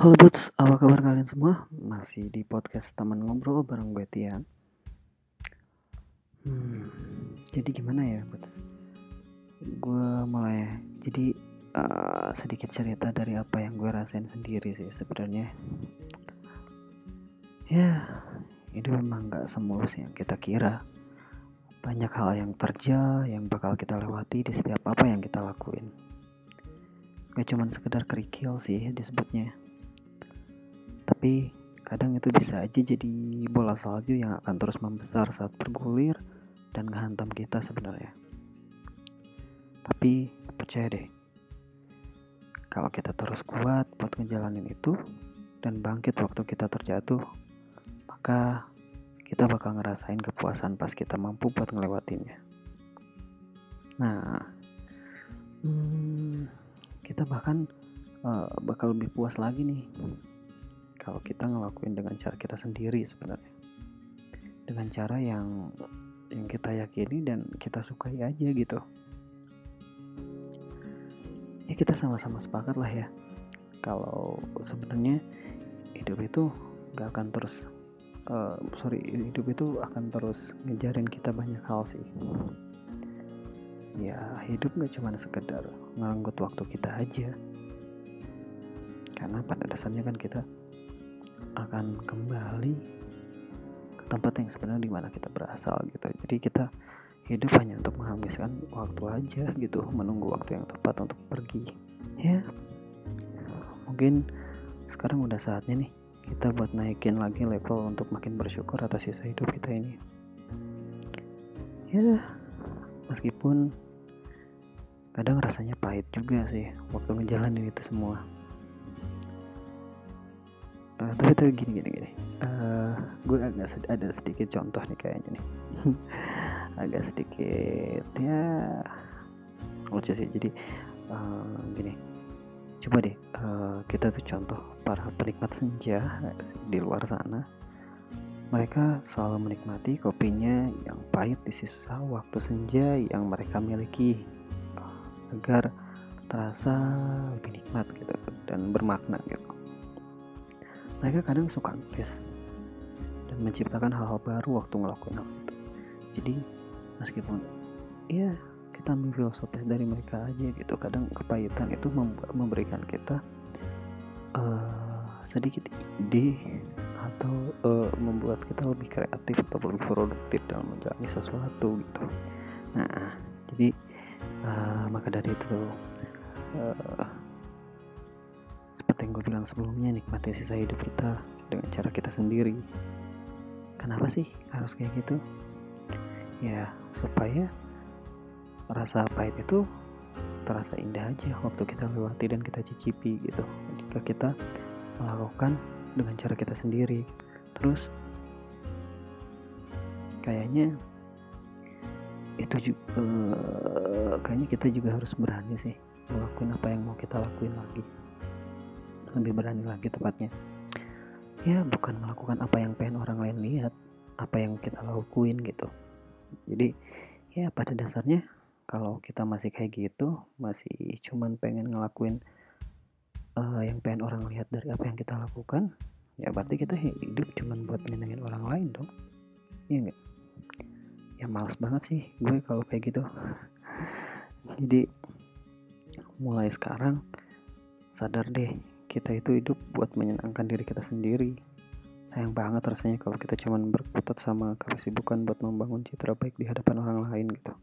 Halo Buds, apa kabar kalian semua? Masih di podcast teman ngobrol bareng gue Tian. Hmm, jadi gimana ya Buds? Gue mulai jadi uh, sedikit cerita dari apa yang gue rasain sendiri sih sebenarnya. Ya, itu memang gak semulus yang kita kira. Banyak hal yang terjadi yang bakal kita lewati di setiap apa yang kita lakuin. Gak cuman sekedar kerikil sih disebutnya tapi kadang itu bisa aja jadi bola salju yang akan terus membesar saat bergulir dan menghantam kita sebenarnya. Tapi percaya deh, kalau kita terus kuat buat ngejalanin itu dan bangkit waktu kita terjatuh, maka kita bakal ngerasain kepuasan pas kita mampu buat ngelewatinnya. Nah, hmm, kita bahkan uh, bakal lebih puas lagi nih kalau kita ngelakuin dengan cara kita sendiri sebenarnya. Dengan cara yang yang kita yakini dan kita sukai aja gitu. Ya kita sama-sama sepakat lah ya. Kalau sebenarnya hidup itu gak akan terus uh, sorry hidup itu akan terus ngejarin kita banyak hal sih. Ya hidup gak cuma sekedar ngelanggut waktu kita aja. Karena pada dasarnya kan kita akan kembali ke tempat yang sebenarnya di mana kita berasal gitu. Jadi kita hidup hanya untuk menghabiskan waktu aja gitu menunggu waktu yang tepat untuk pergi. Ya. Mungkin sekarang udah saatnya nih kita buat naikin lagi level untuk makin bersyukur atas sisa hidup kita ini. Ya meskipun kadang rasanya pahit juga sih waktu ngejalanin itu semua uh, tapi tapi gini gini gini. Uh, gue agak sed ada sedikit contoh nih kayaknya nih. Agak sedikit ya lucu sih. Jadi uh, gini. Coba deh uh, kita tuh contoh para penikmat senja di luar sana. Mereka selalu menikmati kopinya yang pahit di sisa waktu senja yang mereka miliki agar terasa lebih nikmat gitu dan bermakna gitu mereka kadang suka nulis dan menciptakan hal-hal baru waktu ngelakuin hal itu. Jadi meskipun ya kita ambil filosofis dari mereka aja gitu kadang kepahitan itu memberikan kita uh, sedikit ide atau uh, membuat kita lebih kreatif atau lebih produktif dalam menjalani sesuatu gitu. Nah jadi uh, maka dari itu uh, seperti yang gue bilang sebelumnya nikmati sisa hidup kita dengan cara kita sendiri. Kenapa sih harus kayak gitu? Ya supaya rasa pahit itu terasa indah aja waktu kita lewati dan kita cicipi gitu. Jika kita melakukan dengan cara kita sendiri. Terus kayaknya itu juga eh, kayaknya kita juga harus berani sih melakukan apa yang mau kita lakuin lagi lebih berani lagi tepatnya. Ya bukan melakukan apa yang pengen orang lain lihat apa yang kita lakuin gitu. Jadi ya pada dasarnya kalau kita masih kayak gitu masih cuman pengen ngelakuin uh, yang pengen orang lihat dari apa yang kita lakukan ya berarti kita hidup cuman buat nyenengin orang lain dong. Iya enggak ya males banget sih gue kalau kayak gitu. Jadi mulai sekarang sadar deh kita itu hidup buat menyenangkan diri kita sendiri. Sayang banget rasanya kalau kita cuman berkutat sama kesibukan buat membangun citra baik di hadapan orang lain gitu.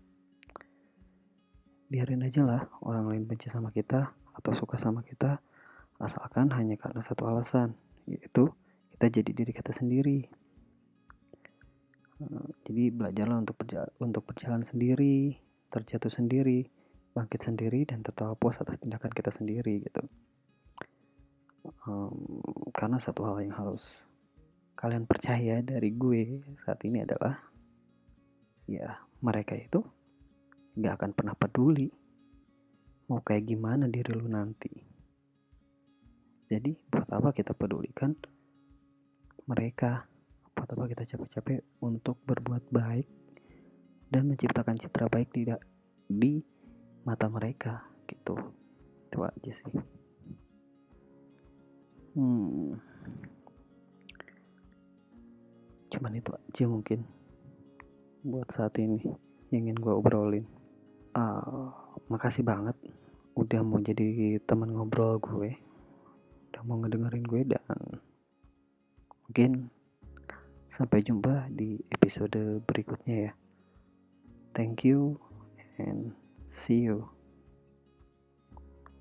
Biarin aja lah orang lain benci sama kita atau suka sama kita asalkan hanya karena satu alasan yaitu kita jadi diri kita sendiri. Eh, jadi belajarlah untuk berjalan, untuk berjalan sendiri terjatuh sendiri bangkit sendiri dan tertawa puas atas tindakan kita sendiri gitu um, karena satu hal yang harus kalian percaya dari gue saat ini adalah ya mereka itu gak akan pernah peduli mau kayak gimana diri lu nanti. Jadi buat apa kita pedulikan mereka? Buat apa kita capek-capek untuk berbuat baik dan menciptakan citra baik di di mata mereka gitu. Itu aja sih hmm, cuman itu aja mungkin buat saat ini yang ingin gue obrolin. Uh, makasih banget udah mau jadi teman ngobrol gue udah mau ngedengerin gue dan mungkin sampai jumpa di episode berikutnya ya. Thank you and see you